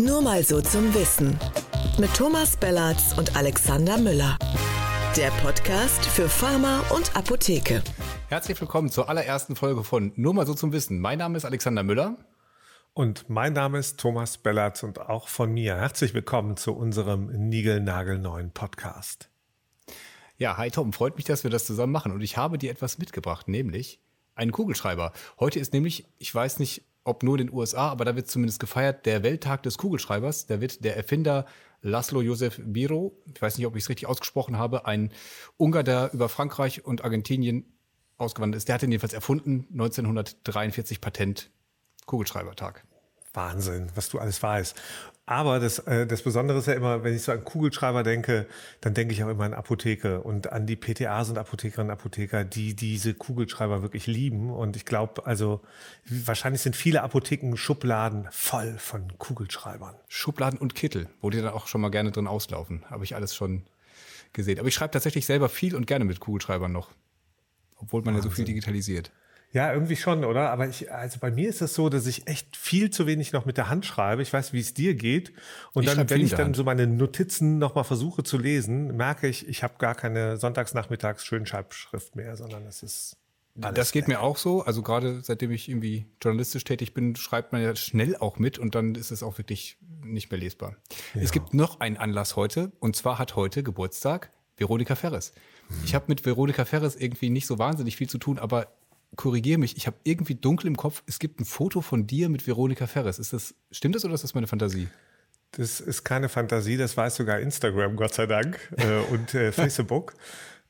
Nur mal so zum Wissen. Mit Thomas Bellatz und Alexander Müller. Der Podcast für Pharma und Apotheke. Herzlich willkommen zur allerersten Folge von Nur mal so zum Wissen. Mein Name ist Alexander Müller. Und mein Name ist Thomas Bellatz und auch von mir herzlich willkommen zu unserem Nigelnagelneuen Podcast. Ja, hi Tom, freut mich, dass wir das zusammen machen. Und ich habe dir etwas mitgebracht, nämlich einen Kugelschreiber. Heute ist nämlich, ich weiß nicht, ob nur in den USA, aber da wird zumindest gefeiert, der Welttag des Kugelschreibers. Da wird der Erfinder Laszlo Josef Biro, ich weiß nicht, ob ich es richtig ausgesprochen habe, ein Ungar, der über Frankreich und Argentinien ausgewandert ist. Der hat den jedenfalls erfunden, 1943 Patent, Kugelschreibertag. Wahnsinn, was du alles weißt. Aber das, äh, das Besondere ist ja immer, wenn ich so an Kugelschreiber denke, dann denke ich auch immer an Apotheke und an die PTAs und Apothekerinnen und Apotheker, die diese Kugelschreiber wirklich lieben. Und ich glaube, also wahrscheinlich sind viele Apotheken Schubladen voll von Kugelschreibern. Schubladen und Kittel, wo die dann auch schon mal gerne drin auslaufen. Habe ich alles schon gesehen. Aber ich schreibe tatsächlich selber viel und gerne mit Kugelschreibern noch. Obwohl man Wahnsinn. ja so viel digitalisiert. Ja, irgendwie schon, oder? Aber ich, also bei mir ist es so, dass ich echt viel zu wenig noch mit der Hand schreibe. Ich weiß, wie es dir geht. Und ich dann, wenn ich dann so meine Notizen nochmal versuche zu lesen, merke ich, ich habe gar keine Sonntagsnachmittags Schönschreibschrift mehr, sondern es ist alles das geht mir auch so. Also gerade seitdem ich irgendwie journalistisch tätig bin, schreibt man ja schnell auch mit und dann ist es auch wirklich nicht mehr lesbar. Ja. Es gibt noch einen Anlass heute und zwar hat heute Geburtstag Veronika Ferres. Hm. Ich habe mit Veronika Ferres irgendwie nicht so wahnsinnig viel zu tun, aber korrigiere mich, ich habe irgendwie dunkel im Kopf, es gibt ein Foto von dir mit Veronika Ferres. Ist das, stimmt das oder ist das meine Fantasie? Das ist keine Fantasie, das weiß sogar Instagram, Gott sei Dank, äh, und äh, Facebook.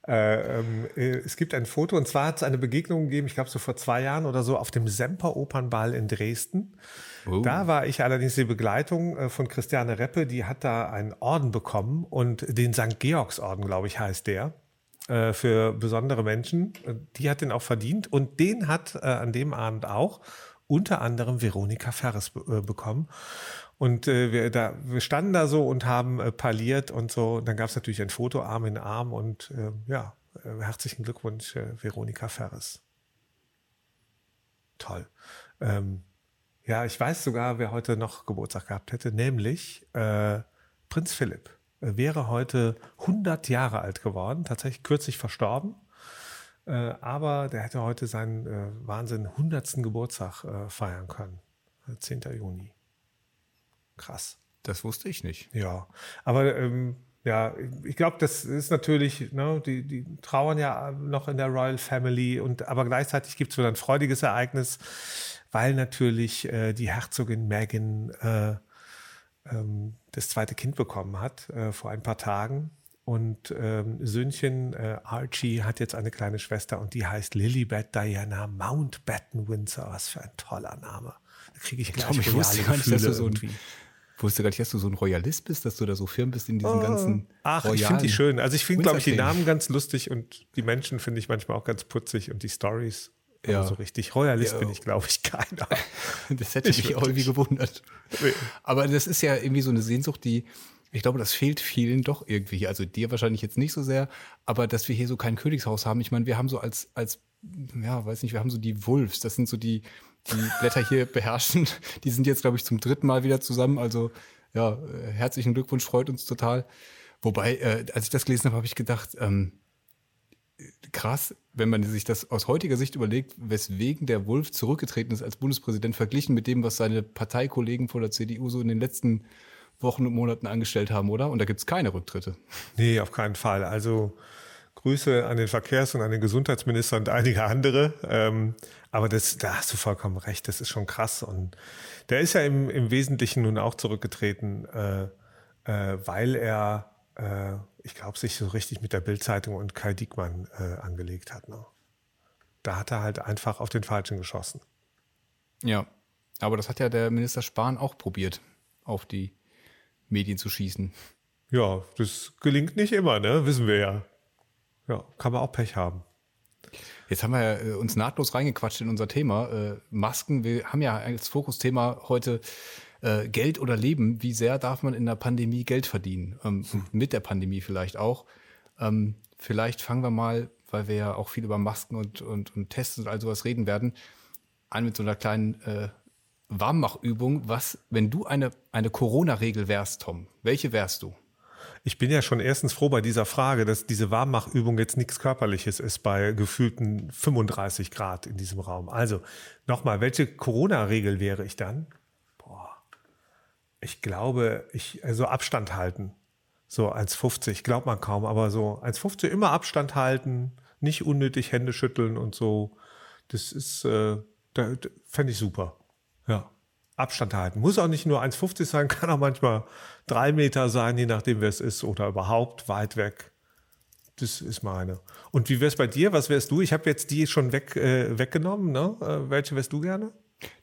Äh, ähm, äh, es gibt ein Foto und zwar hat es eine Begegnung gegeben, ich glaube so vor zwei Jahren oder so, auf dem Semper Opernball in Dresden. Oh. Da war ich allerdings die Begleitung äh, von Christiane Reppe, die hat da einen Orden bekommen und den St. Georgs Orden, glaube ich, heißt der. Äh, für besondere Menschen. Die hat den auch verdient und den hat äh, an dem Abend auch unter anderem Veronika Ferres äh, bekommen. Und äh, wir, da, wir standen da so und haben äh, parliert und so. Dann gab es natürlich ein Foto Arm in Arm und äh, ja, äh, herzlichen Glückwunsch, äh, Veronika Ferres. Toll. Ähm, ja, ich weiß sogar, wer heute noch Geburtstag gehabt hätte, nämlich äh, Prinz Philipp wäre heute 100 Jahre alt geworden, tatsächlich kürzlich verstorben. Äh, aber der hätte heute seinen äh, Wahnsinn 100. Geburtstag äh, feiern können. 10. Juni. Krass. Das wusste ich nicht. Ja, aber ähm, ja, ich glaube, das ist natürlich, ne, die, die trauern ja noch in der Royal Family und aber gleichzeitig gibt es wieder ein freudiges Ereignis, weil natürlich äh, die Herzogin Meghan äh, ähm, das zweite Kind bekommen hat äh, vor ein paar Tagen. Und ähm, Söhnchen äh, Archie hat jetzt eine kleine Schwester und die heißt Lilibet Diana Mountbatten Windsor. Was für ein toller Name. Da kriege ich gleich ich wusste gar nicht, dass du so ein, wusste gar nicht, dass du so ein Royalist bist, dass du da so firm bist in diesen oh. ganzen Ach, ich finde die schön. Also ich finde, glaube ich, die Namen ganz lustig und die Menschen finde ich manchmal auch ganz putzig und die Stories ja. so richtig Royalist ja. bin ich, glaube ich, keiner. das hätte ich mich auch irgendwie gewundert. Nee. Aber das ist ja irgendwie so eine Sehnsucht, die, ich glaube, das fehlt vielen doch irgendwie. Also dir wahrscheinlich jetzt nicht so sehr, aber dass wir hier so kein Königshaus haben. Ich meine, wir haben so als, als, ja, weiß nicht, wir haben so die Wolves. Das sind so die, die Blätter hier beherrschen. Die sind jetzt, glaube ich, zum dritten Mal wieder zusammen. Also, ja, herzlichen Glückwunsch, freut uns total. Wobei, äh, als ich das gelesen habe, habe ich gedacht, ähm, krass, wenn man sich das aus heutiger Sicht überlegt, weswegen der Wolf zurückgetreten ist als Bundespräsident, verglichen mit dem, was seine Parteikollegen vor der CDU so in den letzten Wochen und Monaten angestellt haben, oder? Und da gibt's keine Rücktritte. Nee, auf keinen Fall. Also Grüße an den Verkehrs- und an den Gesundheitsminister und einige andere. Ähm, aber das, da hast du vollkommen recht, das ist schon krass. Und der ist ja im, im Wesentlichen nun auch zurückgetreten, äh, äh, weil er äh, ich glaube, sich so richtig mit der Bildzeitung und Kai Diekmann äh, angelegt hat. Ne? Da hat er halt einfach auf den Falschen geschossen. Ja, aber das hat ja der Minister Spahn auch probiert, auf die Medien zu schießen. Ja, das gelingt nicht immer, ne? Wissen wir ja. Ja, kann man auch Pech haben. Jetzt haben wir äh, uns nahtlos reingequatscht in unser Thema. Äh, Masken, wir haben ja als Fokusthema heute äh, Geld oder Leben, wie sehr darf man in der Pandemie Geld verdienen? Ähm, hm. Mit der Pandemie vielleicht auch. Ähm, vielleicht fangen wir mal, weil wir ja auch viel über Masken und, und, und Tests und all sowas reden werden, an mit so einer kleinen äh, Warmmachübung, was, wenn du eine, eine Corona-Regel wärst, Tom, welche wärst du? Ich bin ja schon erstens froh bei dieser Frage, dass diese Warmmachübung jetzt nichts Körperliches ist bei gefühlten 35 Grad in diesem Raum. Also nochmal, welche Corona-Regel wäre ich dann? Ich glaube, ich, also Abstand halten. So 1,50, glaubt man kaum, aber so 1,50 immer Abstand halten, nicht unnötig Hände schütteln und so. Das ist, äh, da, da fände ich super. Ja. Abstand halten. Muss auch nicht nur 1,50 sein, kann auch manchmal drei Meter sein, je nachdem, wer es ist, oder überhaupt weit weg. Das ist meine. Und wie wäre es bei dir? Was wärst du? Ich habe jetzt die schon weg, äh, weggenommen. Ne? Äh, welche wärst du gerne?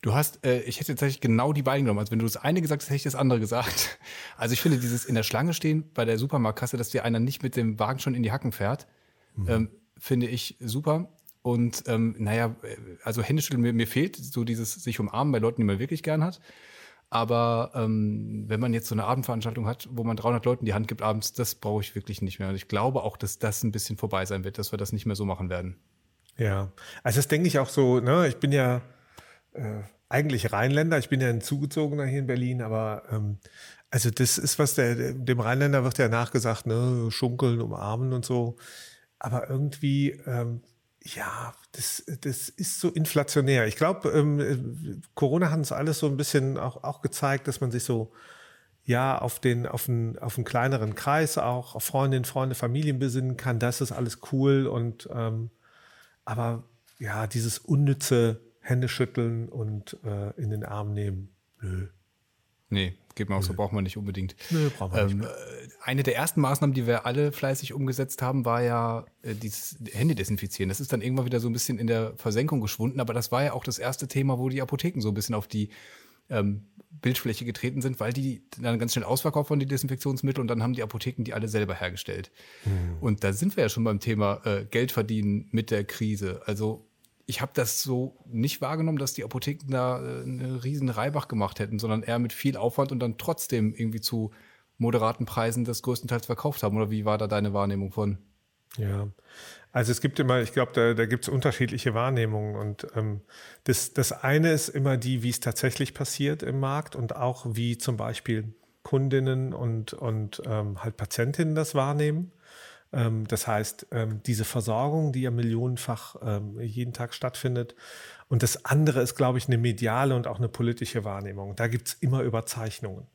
Du hast, äh, ich hätte tatsächlich genau die beiden genommen. Also wenn du das eine gesagt hast, hätte ich das andere gesagt. Also ich finde dieses in der Schlange stehen bei der Supermarktkasse, dass dir einer nicht mit dem Wagen schon in die Hacken fährt, mhm. ähm, finde ich super. Und ähm, naja, also Händeschütteln, mir, mir fehlt so dieses sich umarmen bei Leuten, die man wirklich gern hat. Aber ähm, wenn man jetzt so eine Abendveranstaltung hat, wo man 300 Leuten die Hand gibt abends, das brauche ich wirklich nicht mehr. Und ich glaube auch, dass das ein bisschen vorbei sein wird, dass wir das nicht mehr so machen werden. Ja, also das denke ich auch so. Ne? Ich bin ja äh, eigentlich Rheinländer, ich bin ja ein Zugezogener hier in Berlin, aber ähm, also das ist was der dem Rheinländer wird ja nachgesagt, ne, schunkeln, umarmen und so. Aber irgendwie ähm, ja, das, das ist so inflationär. Ich glaube, ähm, Corona hat uns alles so ein bisschen auch, auch gezeigt, dass man sich so ja auf den auf einen, auf einen kleineren Kreis auch auf Freundinnen, Freunde, Familien besinnen kann. Das ist alles cool und ähm, aber ja, dieses unnütze Händeschütteln und äh, in den Arm nehmen, nö. Nee, geht mir auch so, braucht man nicht unbedingt. Nö, braucht man ähm, nicht. Eine der ersten Maßnahmen, die wir alle fleißig umgesetzt haben, war ja äh, dieses Hände desinfizieren. Das ist dann irgendwann wieder so ein bisschen in der Versenkung geschwunden, aber das war ja auch das erste Thema, wo die Apotheken so ein bisschen auf die ähm, Bildfläche getreten sind, weil die dann ganz schnell ausverkauft waren, die Desinfektionsmittel, und dann haben die Apotheken die alle selber hergestellt. Mhm. Und da sind wir ja schon beim Thema äh, Geld verdienen mit der Krise. Also ich habe das so nicht wahrgenommen, dass die Apotheken da äh, eine riesen Reibach gemacht hätten, sondern eher mit viel Aufwand und dann trotzdem irgendwie zu moderaten Preisen das größtenteils verkauft haben. Oder wie war da deine Wahrnehmung von? Ja, also es gibt immer, ich glaube, da, da gibt es unterschiedliche Wahrnehmungen. Und ähm, das, das eine ist immer die, wie es tatsächlich passiert im Markt und auch wie zum Beispiel Kundinnen und, und ähm, halt Patientinnen das wahrnehmen. Ähm, das heißt, ähm, diese Versorgung, die ja millionenfach ähm, jeden Tag stattfindet. Und das andere ist, glaube ich, eine mediale und auch eine politische Wahrnehmung. Da gibt es immer Überzeichnungen.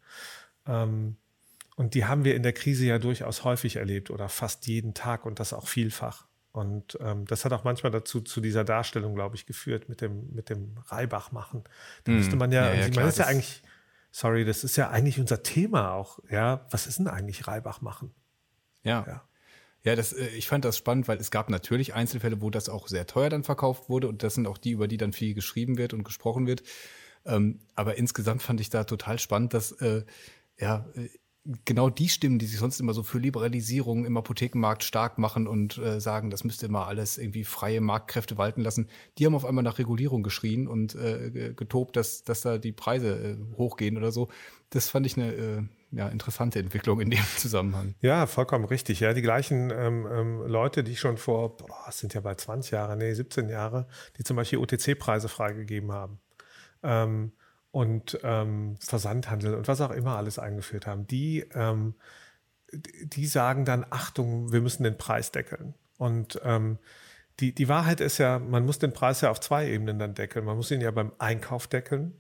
Und die haben wir in der Krise ja durchaus häufig erlebt oder fast jeden Tag und das auch vielfach. Und ähm, das hat auch manchmal dazu zu dieser Darstellung, glaube ich, geführt mit dem mit dem Reibach machen. Da müsste man ja, ja, ja man ist ja eigentlich, sorry, das ist ja eigentlich unser Thema auch. Ja, was ist denn eigentlich Reibach machen? Ja. ja. Ja, das, äh, ich fand das spannend, weil es gab natürlich Einzelfälle, wo das auch sehr teuer dann verkauft wurde und das sind auch die, über die dann viel geschrieben wird und gesprochen wird. Ähm, aber insgesamt fand ich da total spannend, dass äh, ja äh, genau die Stimmen, die sich sonst immer so für Liberalisierung im Apothekenmarkt stark machen und äh, sagen, das müsste immer alles irgendwie freie Marktkräfte walten lassen, die haben auf einmal nach Regulierung geschrien und äh, getobt, dass, dass da die Preise äh, hochgehen oder so. Das fand ich eine ja, interessante Entwicklung in dem Zusammenhang. Ja, vollkommen richtig. Ja, die gleichen ähm, ähm, Leute, die schon vor, boah, es sind ja bei 20 Jahre, nee, 17 Jahre, die zum Beispiel OTC-Preise freigegeben haben. Ähm, und ähm, Versandhandel und was auch immer alles eingeführt haben, die, ähm, die sagen dann, Achtung, wir müssen den Preis deckeln. Und ähm, die, die Wahrheit ist ja, man muss den Preis ja auf zwei Ebenen dann deckeln. Man muss ihn ja beim Einkauf deckeln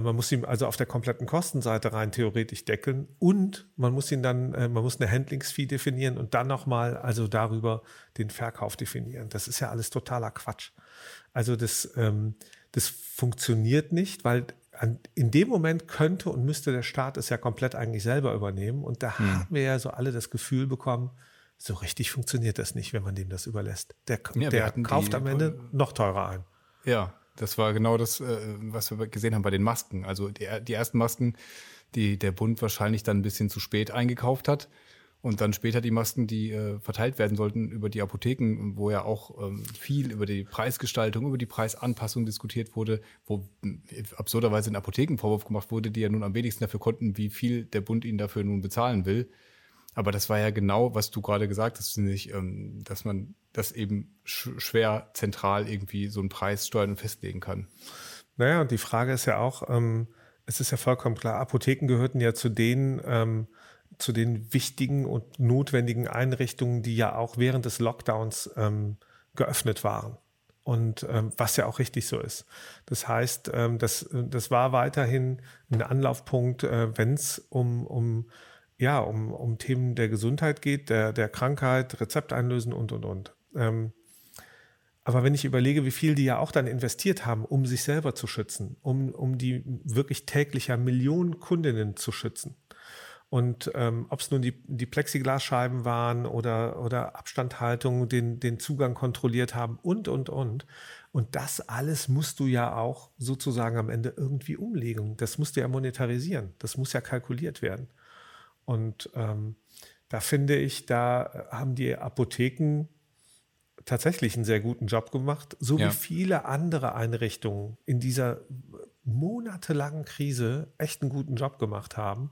man muss ihn also auf der kompletten Kostenseite rein theoretisch deckeln und man muss ihn dann, äh, man muss eine Handlingsfee definieren und dann nochmal also darüber den Verkauf definieren. Das ist ja alles totaler Quatsch. Also das, ähm, das funktioniert nicht, weil in dem Moment könnte und müsste der Staat es ja komplett eigentlich selber übernehmen. Und da hm. haben wir ja so alle das Gefühl bekommen, so richtig funktioniert das nicht, wenn man dem das überlässt. Der, ja, der kauft am Ende noch teurer ein. Ja, das war genau das, äh, was wir gesehen haben bei den Masken. Also die, die ersten Masken, die der Bund wahrscheinlich dann ein bisschen zu spät eingekauft hat. Und dann später die Masken, die äh, verteilt werden sollten über die Apotheken, wo ja auch ähm, viel über die Preisgestaltung, über die Preisanpassung diskutiert wurde, wo äh, absurderweise in Apotheken Vorwurf gemacht wurde, die ja nun am wenigsten dafür konnten, wie viel der Bund ihnen dafür nun bezahlen will. Aber das war ja genau, was du gerade gesagt hast, ich, ähm, dass man das eben sch schwer zentral irgendwie so einen Preis steuern und festlegen kann. Naja, und die Frage ist ja auch, ähm, es ist ja vollkommen klar, Apotheken gehörten ja zu den, ähm, zu den wichtigen und notwendigen Einrichtungen, die ja auch während des Lockdowns ähm, geöffnet waren. Und ähm, was ja auch richtig so ist. Das heißt, ähm, das, das war weiterhin ein Anlaufpunkt, äh, wenn es um, um, ja, um, um Themen der Gesundheit geht, der, der Krankheit, Rezept einlösen und, und, und. Ähm, aber wenn ich überlege, wie viel die ja auch dann investiert haben, um sich selber zu schützen, um, um die wirklich täglicher Millionen Kundinnen zu schützen. Und ähm, ob es nun die, die Plexiglasscheiben waren oder, oder Abstandhaltung, den, den Zugang kontrolliert haben und, und, und. Und das alles musst du ja auch sozusagen am Ende irgendwie umlegen. Das musst du ja monetarisieren. Das muss ja kalkuliert werden. Und ähm, da finde ich, da haben die Apotheken tatsächlich einen sehr guten Job gemacht, so ja. wie viele andere Einrichtungen in dieser monatelangen Krise echt einen guten Job gemacht haben.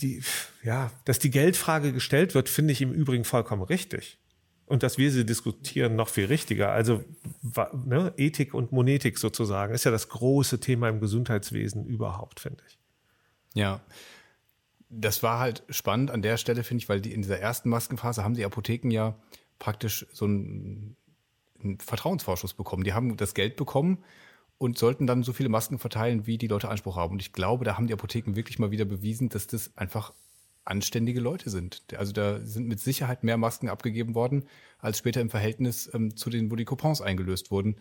Die, ja, dass die Geldfrage gestellt wird, finde ich im Übrigen vollkommen richtig. Und dass wir sie diskutieren, noch viel richtiger. Also ne, Ethik und Monetik sozusagen ist ja das große Thema im Gesundheitswesen überhaupt, finde ich. Ja, das war halt spannend an der Stelle, finde ich, weil die in dieser ersten Maskenphase haben die Apotheken ja praktisch so einen, einen Vertrauensvorschuss bekommen. Die haben das Geld bekommen und sollten dann so viele Masken verteilen, wie die Leute Anspruch haben. Und ich glaube, da haben die Apotheken wirklich mal wieder bewiesen, dass das einfach anständige Leute sind. Also da sind mit Sicherheit mehr Masken abgegeben worden, als später im Verhältnis ähm, zu denen, wo die Coupons eingelöst wurden.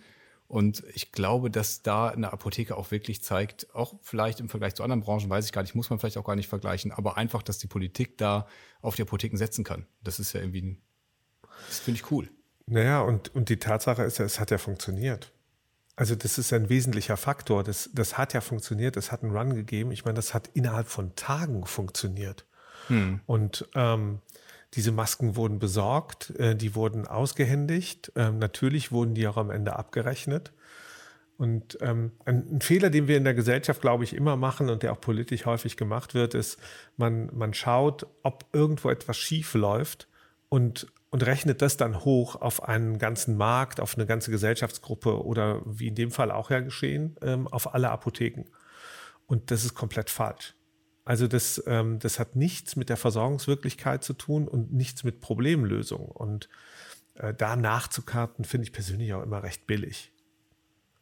Und ich glaube, dass da eine Apotheke auch wirklich zeigt, auch vielleicht im Vergleich zu anderen Branchen, weiß ich gar nicht, muss man vielleicht auch gar nicht vergleichen, aber einfach, dass die Politik da auf die Apotheken setzen kann. Das ist ja irgendwie ein das finde ich cool. Naja, und, und die Tatsache ist ja, es hat ja funktioniert. Also das ist ein wesentlicher Faktor. Das, das hat ja funktioniert, es hat einen Run gegeben. Ich meine, das hat innerhalb von Tagen funktioniert. Hm. Und ähm, diese Masken wurden besorgt, äh, die wurden ausgehändigt. Ähm, natürlich wurden die auch am Ende abgerechnet. Und ähm, ein, Fehler, den wir in der Gesellschaft, glaube ich, immer machen und der auch politisch häufig gemacht wird, ist, man, man schaut, ob irgendwo etwas schief läuft und und rechnet das dann hoch auf einen ganzen Markt, auf eine ganze Gesellschaftsgruppe oder wie in dem Fall auch ja geschehen, ähm, auf alle Apotheken. Und das ist komplett falsch. Also das, ähm, das hat nichts mit der Versorgungswirklichkeit zu tun und nichts mit Problemlösung. Und äh, da nachzukarten, finde ich persönlich auch immer recht billig.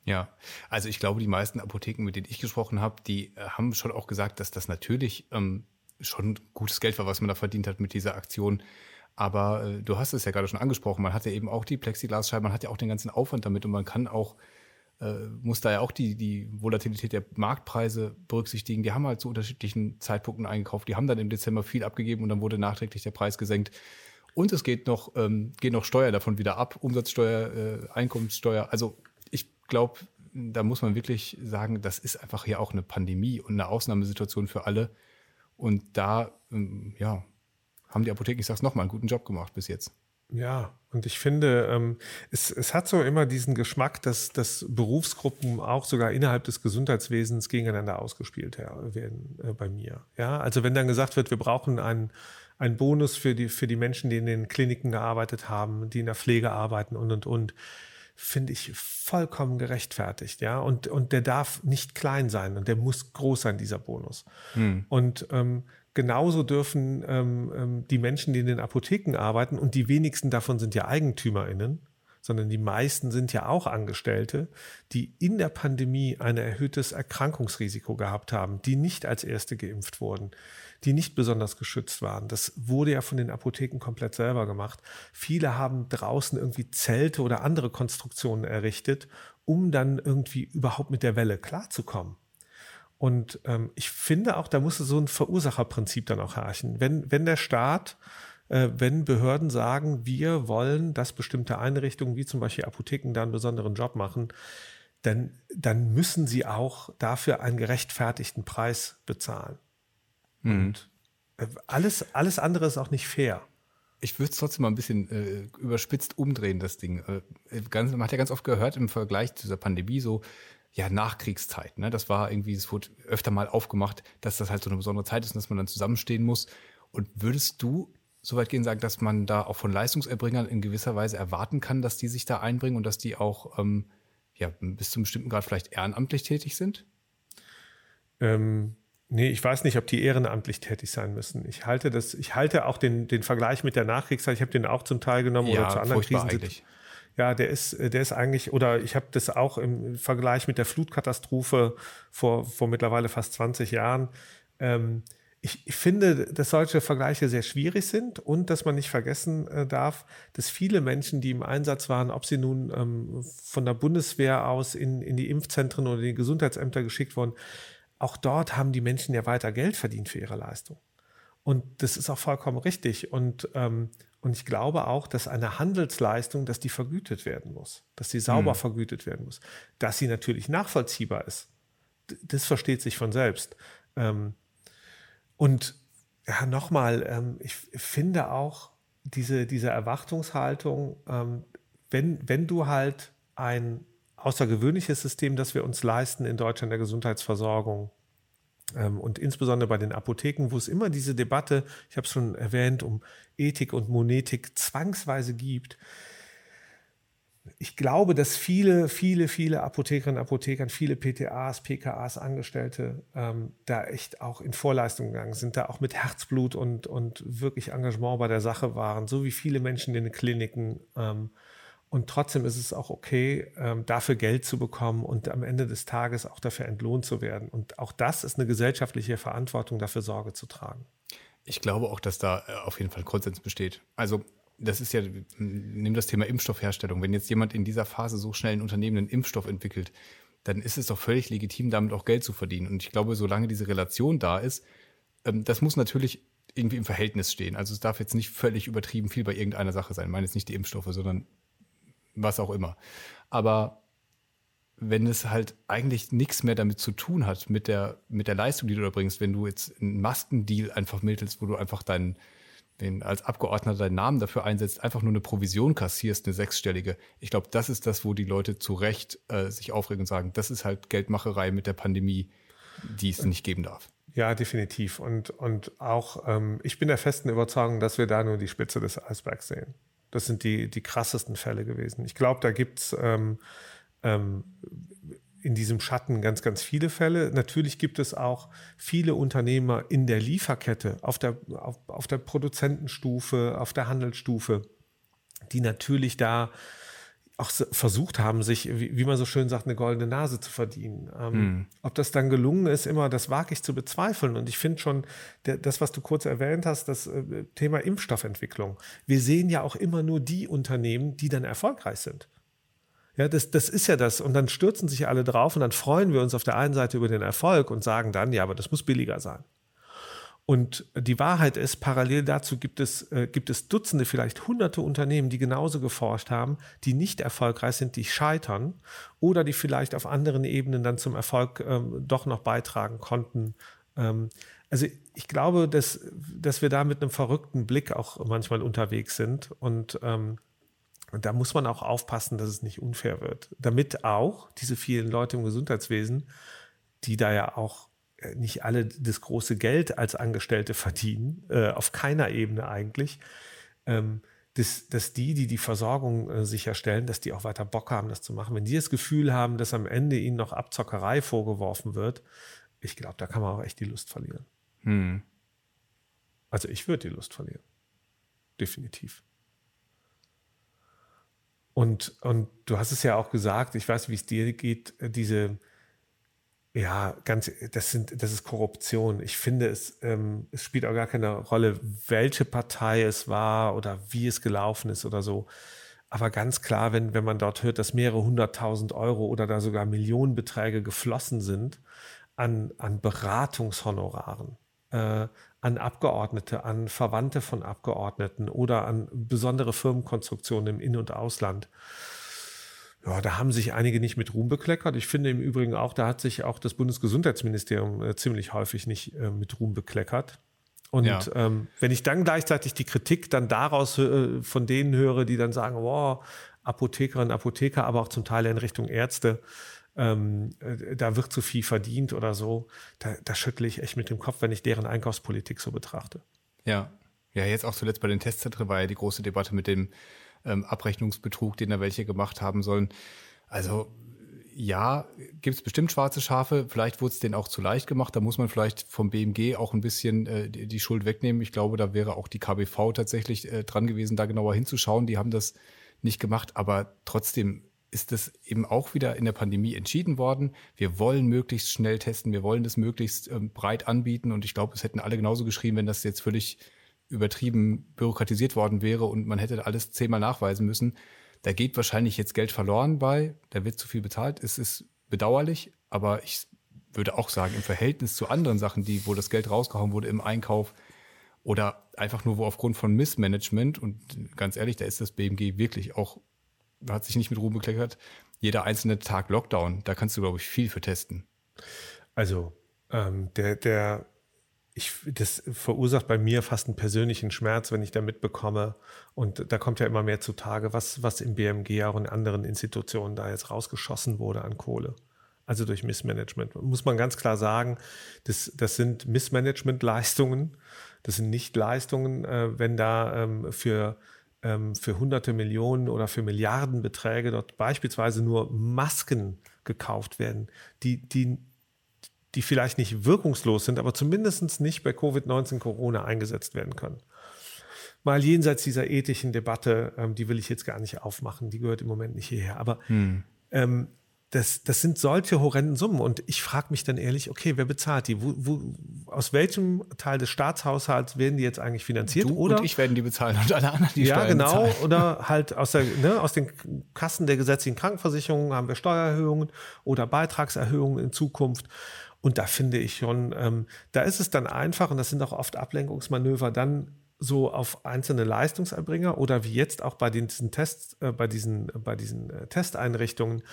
Ja, also ich glaube, die meisten Apotheken, mit denen ich gesprochen habe, die äh, haben schon auch gesagt, dass das natürlich ähm, schon gutes Geld war, was man da verdient hat mit dieser Aktion. Aber äh, du hast es ja gerade schon angesprochen, man hat ja eben auch die Plexiglasscheiben, man hat ja auch den ganzen Aufwand damit und man kann auch, muss da ja auch die, die Volatilität der Marktpreise berücksichtigen. Die haben halt zu unterschiedlichen Zeitpunkten eingekauft, die haben dann im Dezember viel abgegeben und dann wurde nachträglich der Preis gesenkt. Und es geht noch, ähm, geht noch Steuer davon wieder ab, Umsatzsteuer, äh, Einkommenssteuer. Also ich glaube, da muss man wirklich sagen, das ist einfach hier auch eine Pandemie und eine Ausnahmesituation für alle. Und da, ähm, ja, haben die Apotheken, ich sag's nochmal, einen guten Job gemacht bis jetzt. Ja, und ich finde, ähm, es, es hat so immer diesen Geschmack, dass, dass Berufsgruppen auch sogar innerhalb des Gesundheitswesens gegeneinander ausgespielt werden äh, bei mir. Ja, also wenn dann gesagt wird, wir brauchen einen, einen Bonus für die, für die Menschen, die in den Kliniken gearbeitet haben, die in der Pflege arbeiten und, und, und, finde ich vollkommen gerechtfertigt. Ja, und, und der darf nicht klein sein und der muss groß sein, dieser Bonus. Hm. Und ähm, Genauso dürfen ähm, ähm, die Menschen, die in den Apotheken arbeiten, und die wenigsten davon sind ja EigentümerInnen, sondern die meisten sind ja auch Angestellte, die in der Pandemie ein erhöhtes Erkrankungsrisiko gehabt haben, die nicht als Erste geimpft wurden, die nicht besonders geschützt waren. Das wurde ja von den Apotheken komplett selber gemacht. Viele haben draußen irgendwie Zelte oder andere Konstruktionen errichtet, um dann irgendwie überhaupt mit der Welle klarzukommen. Und ähm, ich finde auch, da muss so ein Verursacherprinzip dann auch herrschen. Wenn, wenn der Staat, äh, wenn Behörden sagen, wir wollen, dass bestimmte Einrichtungen, wie zum Beispiel Apotheken, da einen besonderen Job machen, dann, dann müssen sie auch dafür einen gerechtfertigten Preis bezahlen. Mhm. Und äh, alles, alles andere ist auch nicht fair. Ich würde es trotzdem mal ein bisschen äh, überspitzt umdrehen, das Ding. Äh, ganz, man hat ja ganz oft gehört im Vergleich zu dieser Pandemie so, ja, Nachkriegszeit. Ne? Das war irgendwie, es wurde öfter mal aufgemacht, dass das halt so eine besondere Zeit ist und dass man dann zusammenstehen muss. Und würdest du so weit gehen sagen, dass man da auch von Leistungserbringern in gewisser Weise erwarten kann, dass die sich da einbringen und dass die auch ähm, ja bis zu einem bestimmten Grad vielleicht ehrenamtlich tätig sind? Ähm, nee, ich weiß nicht, ob die ehrenamtlich tätig sein müssen. Ich halte das, ich halte auch den, den Vergleich mit der Nachkriegszeit, ich habe den auch zum Teil genommen ja, oder zu anderen Krisen. Ja, der ist, der ist eigentlich, oder ich habe das auch im Vergleich mit der Flutkatastrophe vor, vor mittlerweile fast 20 Jahren. Ähm, ich, ich, finde, dass solche Vergleiche sehr schwierig sind und dass man nicht vergessen äh, darf, dass viele Menschen, die im Einsatz waren, ob sie nun ähm, von der Bundeswehr aus in, in die Impfzentren oder die Gesundheitsämter geschickt wurden, auch dort haben die Menschen ja weiter Geld verdient für ihre Leistung. Und das ist auch vollkommen richtig. Und, ähm, und ich glaube auch, dass eine Handelsleistung, dass die vergütet werden muss, dass sie sauber hm. vergütet werden muss, dass sie natürlich nachvollziehbar ist. Das versteht sich von selbst. Ähm, und ja, nochmal, ähm, ich finde auch diese, diese Erwartungshaltung, ähm, wenn, wenn du halt ein außergewöhnliches System, das wir uns leisten in Deutschland der Gesundheitsversorgung, und insbesondere bei den Apotheken, wo es immer diese Debatte, ich habe es schon erwähnt, um Ethik und Monetik zwangsweise gibt, ich glaube, dass viele, viele, viele Apothekerinnen und Apotheker, viele PTAs, PKAs, Angestellte ähm, da echt auch in Vorleistung gegangen sind, da auch mit Herzblut und, und wirklich Engagement bei der Sache waren, so wie viele Menschen in den Kliniken. Ähm, und trotzdem ist es auch okay, ähm, dafür Geld zu bekommen und am Ende des Tages auch dafür entlohnt zu werden. Und auch das ist eine gesellschaftliche Verantwortung, dafür Sorge zu tragen. Ich glaube auch, dass da äh, auf jeden Fall Konsens besteht. Also das ist ja, nimm das Thema Impfstoffherstellung. Wenn jetzt jemand in dieser Phase so schnell ein Unternehmen einen Impfstoff entwickelt, dann ist es doch völlig legitim, damit auch Geld zu verdienen. Und ich glaube, solange diese Relation da ist, ähm, das muss natürlich irgendwie im Verhältnis stehen. Also es darf jetzt nicht völlig übertrieben viel bei irgendeiner Sache sein. Ich meine jetzt nicht die Impfstoffe, sondern was auch immer. Aber wenn es halt eigentlich nichts mehr damit zu tun hat, mit der, mit der Leistung, die du da bringst, wenn du jetzt einen Maskendeal einfach mittelst, wo du einfach deinen, den als Abgeordneter deinen Namen dafür einsetzt, einfach nur eine Provision kassierst, eine sechsstellige. Ich glaube, das ist das, wo die Leute zu Recht äh, sich aufregen und sagen, das ist halt Geldmacherei mit der Pandemie, die es nicht geben darf. Ja, definitiv. Und, und auch ähm, ich bin der festen Überzeugung, dass wir da nur die Spitze des Eisbergs sehen. Das sind die, die krassesten Fälle gewesen. Ich glaube, da gibt es ähm, ähm, in diesem Schatten ganz, ganz viele Fälle. Natürlich gibt es auch viele Unternehmer in der Lieferkette, auf der, auf, auf der Produzentenstufe, auf der Handelsstufe, die natürlich da auch versucht haben, sich, wie, wie, man so schön sagt, eine goldene Nase zu verdienen. Ähm, hm. Ob das dann gelungen ist, immer, das wage ich zu bezweifeln. Und ich finde schon, der, das, was du kurz erwähnt hast, das äh, Thema Impfstoffentwicklung. Wir sehen ja auch immer nur die Unternehmen, die dann erfolgreich sind. Ja, das, das ist ja das. Und dann stürzen sich alle drauf und dann freuen wir uns auf der einen Seite über den Erfolg und sagen dann, ja, aber das muss billiger sein. Und die Wahrheit ist, parallel dazu gibt es, äh, gibt es Dutzende, vielleicht hunderte Unternehmen, die genauso geforscht haben, die nicht erfolgreich sind, die scheitern oder die vielleicht auf anderen Ebenen dann zum Erfolg ähm, doch noch beitragen konnten. Ähm, also ich glaube, dass, dass wir da mit einem verrückten Blick auch manchmal unterwegs sind und ähm, und da muss man auch aufpassen, dass es nicht unfair wird. Damit auch diese vielen Leute im Gesundheitswesen, die da ja auch nicht alle das große Geld als Angestellte verdienen, äh, auf keiner Ebene eigentlich, ähm, dass, dass die, die die Versorgung äh, sicherstellen, dass die auch weiter Bock haben, das zu machen. Wenn die das Gefühl haben, dass am Ende ihnen noch Abzockerei vorgeworfen wird, ich glaube, da kann man auch echt die Lust verlieren. Hm. Also ich würde die Lust verlieren. Definitiv. Und, und du hast es ja auch gesagt, ich weiß, wie es dir geht, äh, diese, ja, ganz, das sind, das ist Korruption. Ich finde, es, ähm, es spielt auch gar keine Rolle, welche Partei es war oder wie es gelaufen ist oder so. Aber ganz klar, wenn, wenn man dort hört, dass mehrere hunderttausend Euro oder da sogar Millionenbeträge geflossen sind an, an Beratungshonoraren, äh, an Abgeordnete, an Verwandte von Abgeordneten oder an besondere Firmenkonstruktionen im In- und Ausland. Ja, da haben sich einige nicht mit Ruhm bekleckert. Ich finde im Übrigen auch, da hat sich auch das Bundesgesundheitsministerium äh, ziemlich häufig nicht äh, mit Ruhm bekleckert. Und ja. ähm, wenn ich dann gleichzeitig die Kritik dann daraus äh, von denen höre, die dann sagen, wow, Apothekerinnen, Apotheker, aber auch zum Teil in Richtung Ärzte, ähm, äh, da wird zu viel verdient oder so, da, da schüttle ich echt mit dem Kopf, wenn ich deren Einkaufspolitik so betrachte. Ja, ja, jetzt auch zuletzt bei den Testzentren war ja die große Debatte mit dem ähm, Abrechnungsbetrug, den da welche gemacht haben sollen. Also ja, gibt es bestimmt schwarze Schafe. Vielleicht wurde es denen auch zu leicht gemacht. Da muss man vielleicht vom BMG auch ein bisschen äh, die, Schuld wegnehmen. Ich glaube, da wäre auch die KBV tatsächlich äh, dran gewesen, da genauer hinzuschauen. Die haben das nicht gemacht. Aber trotzdem ist das eben auch wieder in der Pandemie entschieden worden. Wir wollen möglichst schnell testen. Wir wollen das möglichst ähm, breit anbieten. Und ich glaube, es hätten alle genauso geschrieben, wenn das jetzt völlig übertrieben bürokratisiert worden wäre und man hätte alles zehnmal nachweisen müssen. Da geht wahrscheinlich jetzt Geld verloren bei, da wird zu viel bezahlt. Es ist bedauerlich, aber ich würde auch sagen, im Verhältnis zu anderen Sachen, die, wo das Geld rausgehauen wurde im Einkauf oder einfach nur wo aufgrund von Missmanagement und ganz ehrlich, da ist das BMG wirklich auch, hat sich nicht mit Ruhm bekleckert, jeder einzelne Tag Lockdown, da kannst du, glaube ich, viel für testen. Also ähm, der, der ich, das verursacht bei mir fast einen persönlichen Schmerz, wenn ich da mitbekomme. Und da kommt ja immer mehr zutage, was, was im BMG auch in anderen Institutionen da jetzt rausgeschossen wurde an Kohle. Also durch Missmanagement. Muss man ganz klar sagen, das, das sind Missmanagement-Leistungen. Das sind nicht Leistungen, äh, wenn da ähm, für, ähm, für hunderte Millionen oder für Milliardenbeträge dort beispielsweise nur Masken gekauft werden, die, die die vielleicht nicht wirkungslos sind, aber zumindest nicht bei Covid-19 Corona eingesetzt werden können. Mal jenseits dieser ethischen Debatte, ähm, die will ich jetzt gar nicht aufmachen, die gehört im Moment nicht hierher. Aber hm. ähm, das, das sind solche horrenden Summen. Und ich frage mich dann ehrlich, okay, wer bezahlt die? Wo, wo, aus welchem Teil des Staatshaushalts werden die jetzt eigentlich finanziert? Du oder? und ich werden die bezahlen und alle anderen die Ja, Steuern genau. Bezahlen. Oder halt aus, der, ne, aus den Kassen der gesetzlichen Krankenversicherung haben wir Steuererhöhungen oder Beitragserhöhungen in Zukunft. Und da finde ich schon, ähm, da ist es dann einfach, und das sind auch oft Ablenkungsmanöver, dann so auf einzelne Leistungserbringer oder wie jetzt auch bei diesen Tests, äh, bei diesen, bei diesen äh, Testeinrichtungen,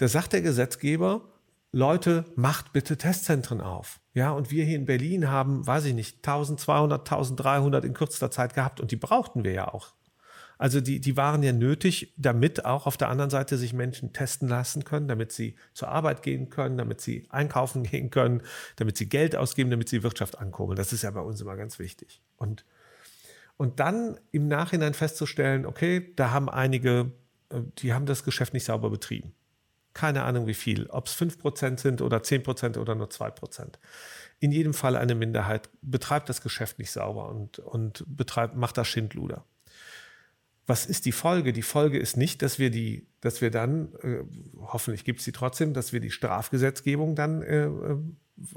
da sagt der Gesetzgeber, Leute, macht bitte Testzentren auf. Ja, und wir hier in Berlin haben, weiß ich nicht, 1200, 1300 in kürzester Zeit gehabt und die brauchten wir ja auch. Also die, die waren ja nötig, damit auch auf der anderen Seite sich Menschen testen lassen können, damit sie zur Arbeit gehen können, damit sie einkaufen gehen können, damit sie Geld ausgeben, damit sie Wirtschaft ankurbeln. Das ist ja bei uns immer ganz wichtig. Und, und dann im Nachhinein festzustellen, okay, da haben einige, äh, die haben das Geschäft nicht sauber betrieben. Keine Ahnung wie viel, ob es 5% sind oder 10% oder nur 2%. In jedem Fall eine Minderheit betreibt das Geschäft nicht sauber und, und betreibt, macht das Schindluder was ist die Folge? Die Folge ist nicht, dass wir die, dass wir dann, äh, hoffentlich gibt es sie trotzdem, dass wir die Strafgesetzgebung dann äh, äh,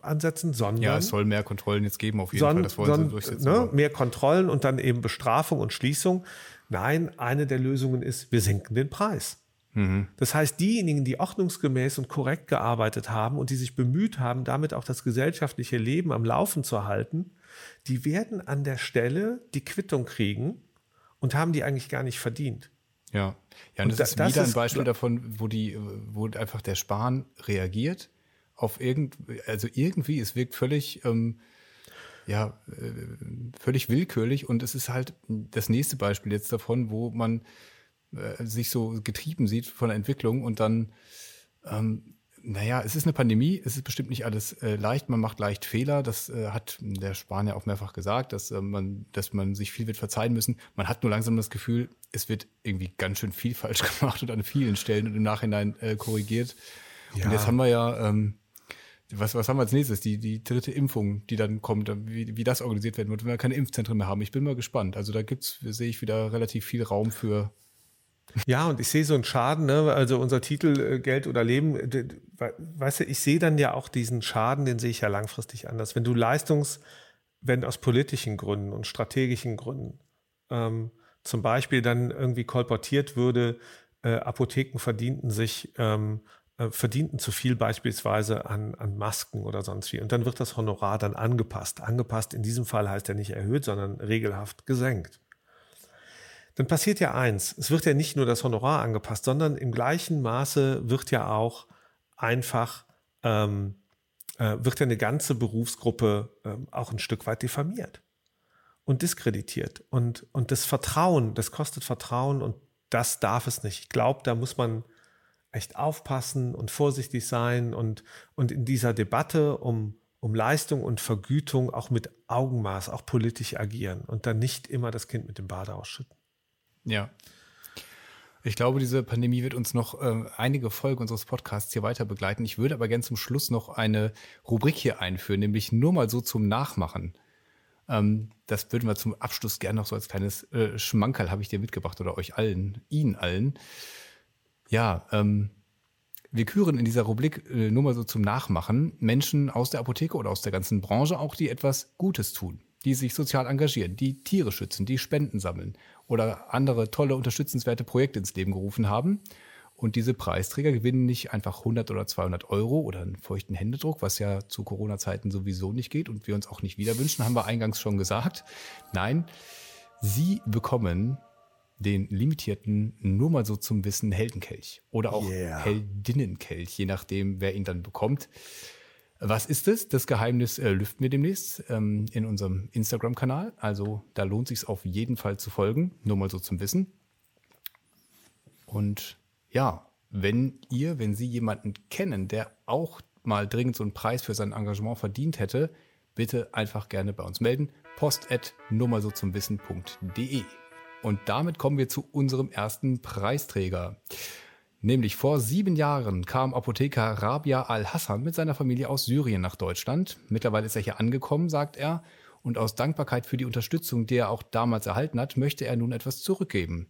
ansetzen, sondern. Ja, es soll mehr Kontrollen jetzt geben, auf jeden son, Fall. Das wollen son, sie durchsetzen. Ne, mehr Kontrollen und dann eben Bestrafung und Schließung. Nein, eine der Lösungen ist, wir senken den Preis. Mhm. Das heißt, diejenigen, die ordnungsgemäß und korrekt gearbeitet haben und die sich bemüht haben, damit auch das gesellschaftliche Leben am Laufen zu halten, die werden an der Stelle die Quittung kriegen und haben die eigentlich gar nicht verdient. Ja, ja, und, und das, das ist wieder ein Beispiel davon, wo die, wo einfach der Spahn reagiert auf irgend, also irgendwie, es wirkt völlig, ähm, ja, äh, völlig willkürlich und es ist halt das nächste Beispiel jetzt davon, wo man äh, sich so getrieben sieht von der Entwicklung und dann ähm, naja, es ist eine Pandemie, es ist bestimmt nicht alles äh, leicht, man macht leicht Fehler, das äh, hat der Spanier auch mehrfach gesagt, dass, äh, man, dass man sich viel wird verzeihen müssen. Man hat nur langsam das Gefühl, es wird irgendwie ganz schön viel falsch gemacht und an vielen Stellen und im Nachhinein äh, korrigiert. Ja. Und jetzt haben wir ja, ähm, was, was haben wir als nächstes? Die, die dritte Impfung, die dann kommt, wie, wie das organisiert werden wird, wenn wir keine Impfzentren mehr haben. Ich bin mal gespannt. Also da gibt's, sehe ich wieder relativ viel Raum für ja, und ich sehe so einen Schaden, ne? also unser Titel äh, Geld oder Leben, weißt du, ich sehe dann ja auch diesen Schaden, den sehe ich ja langfristig anders. Wenn du Leistungs, wenn aus politischen Gründen und strategischen Gründen ähm, zum Beispiel dann irgendwie kolportiert würde, äh, Apotheken verdienten sich, ähm, äh, verdienten zu viel beispielsweise an, an Masken oder sonst wie. Und dann wird das Honorar dann angepasst. Angepasst in diesem Fall heißt ja nicht erhöht, sondern regelhaft gesenkt dann passiert ja eins. Es wird ja nicht nur das Honorar angepasst, sondern im gleichen Maße wird ja auch einfach, ähm, äh, wird ja eine ganze Berufsgruppe ähm, auch ein Stück weit diffamiert und diskreditiert. Und, und das Vertrauen, das kostet Vertrauen und das darf es nicht. Ich glaube, da muss man echt aufpassen und vorsichtig sein und, und in dieser Debatte um, um Leistung und Vergütung auch mit Augenmaß, auch politisch agieren und dann nicht immer das Kind mit dem Bade ausschütten. Ja. Ich glaube, diese Pandemie wird uns noch äh, einige Folgen unseres Podcasts hier weiter begleiten. Ich würde aber gerne zum Schluss noch eine Rubrik hier einführen, nämlich nur mal so zum Nachmachen. Ähm, das würden wir zum Abschluss gerne noch so als kleines äh, Schmankerl habe ich dir mitgebracht oder euch allen, Ihnen allen. Ja, ähm, wir küren in dieser Rubrik äh, nur mal so zum Nachmachen Menschen aus der Apotheke oder aus der ganzen Branche auch, die etwas Gutes tun, die sich sozial engagieren, die Tiere schützen, die Spenden sammeln oder andere tolle, unterstützenswerte Projekte ins Leben gerufen haben. Und diese Preisträger gewinnen nicht einfach 100 oder 200 Euro oder einen feuchten Händedruck, was ja zu Corona-Zeiten sowieso nicht geht und wir uns auch nicht wieder wünschen, haben wir eingangs schon gesagt. Nein, sie bekommen den limitierten, nur mal so zum Wissen, Heldenkelch oder auch yeah. Heldinnenkelch, je nachdem, wer ihn dann bekommt. Was ist es? Das Geheimnis äh, lüften wir demnächst ähm, in unserem Instagram-Kanal. Also da lohnt sich auf jeden Fall zu folgen. Nur mal so zum Wissen. Und ja, wenn ihr, wenn Sie jemanden kennen, der auch mal dringend so einen Preis für sein Engagement verdient hätte, bitte einfach gerne bei uns melden. Post at nur mal so zum Wissen.de. Und damit kommen wir zu unserem ersten Preisträger. Nämlich vor sieben Jahren kam Apotheker Rabia al-Hassan mit seiner Familie aus Syrien nach Deutschland. Mittlerweile ist er hier angekommen, sagt er. Und aus Dankbarkeit für die Unterstützung, die er auch damals erhalten hat, möchte er nun etwas zurückgeben.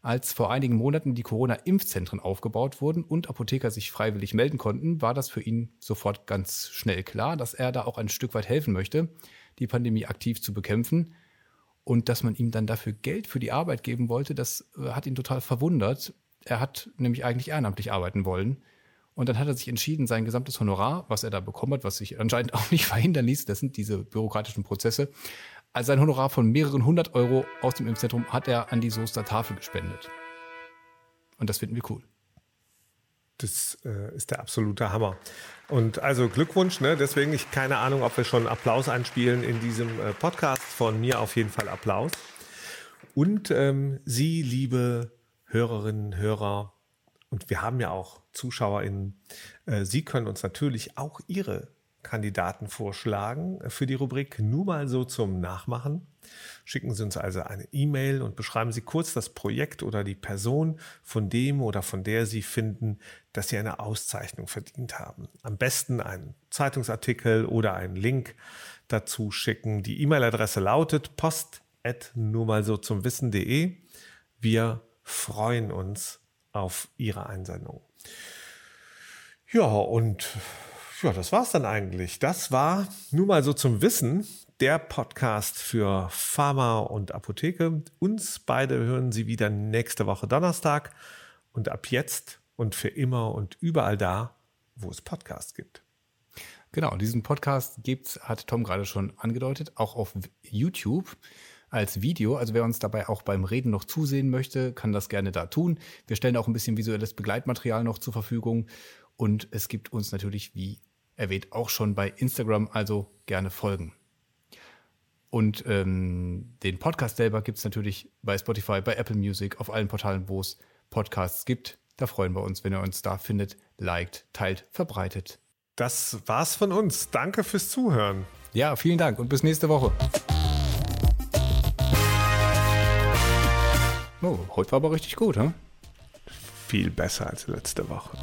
Als vor einigen Monaten die Corona-Impfzentren aufgebaut wurden und Apotheker sich freiwillig melden konnten, war das für ihn sofort ganz schnell klar, dass er da auch ein Stück weit helfen möchte, die Pandemie aktiv zu bekämpfen. Und dass man ihm dann dafür Geld für die Arbeit geben wollte, das äh, hat ihn total verwundert. Er hat nämlich eigentlich ehrenamtlich arbeiten wollen. Und dann hat er sich entschieden, sein gesamtes Honorar, was er da bekommen hat, was sich anscheinend auch nicht verhindern ließ, das sind diese bürokratischen Prozesse, also sein Honorar von mehreren hundert Euro aus dem Impfzentrum hat er an die Soester Tafel gespendet. Und das finden wir cool. Das äh, ist der absolute Hammer. Und also Glückwunsch, ne? deswegen ich keine Ahnung, ob wir schon Applaus einspielen in diesem äh, Podcast. Von mir auf jeden Fall Applaus. Und ähm, Sie, liebe Hörerinnen, Hörer, und wir haben ja auch ZuschauerInnen, äh, Sie können uns natürlich auch Ihre Kandidaten vorschlagen für die Rubrik nur mal so zum Nachmachen. Schicken Sie uns also eine E-Mail und beschreiben Sie kurz das Projekt oder die Person, von dem oder von der Sie finden, dass Sie eine Auszeichnung verdient haben. Am besten einen Zeitungsartikel oder einen Link dazu schicken. Die E-Mail-Adresse lautet post nur mal so zum Wissen.de. Wir freuen uns auf Ihre Einsendung. Ja, und ja, das war's dann eigentlich. Das war nur mal so zum Wissen der Podcast für Pharma und Apotheke. Uns beide hören Sie wieder nächste Woche Donnerstag und ab jetzt und für immer und überall da, wo es Podcasts gibt. Genau, diesen Podcast gibt's, hat Tom gerade schon angedeutet, auch auf YouTube als Video. Also wer uns dabei auch beim Reden noch zusehen möchte, kann das gerne da tun. Wir stellen auch ein bisschen visuelles Begleitmaterial noch zur Verfügung. Und es gibt uns natürlich wie erwähnt auch schon bei Instagram, also gerne folgen. Und ähm, den Podcast selber gibt es natürlich bei Spotify, bei Apple Music, auf allen Portalen, wo es Podcasts gibt. Da freuen wir uns, wenn ihr uns da findet, liked, teilt, verbreitet. Das war's von uns. Danke fürs Zuhören. Ja, vielen Dank und bis nächste Woche. Oh, heute war aber richtig gut, hm? Viel besser als letzte Woche.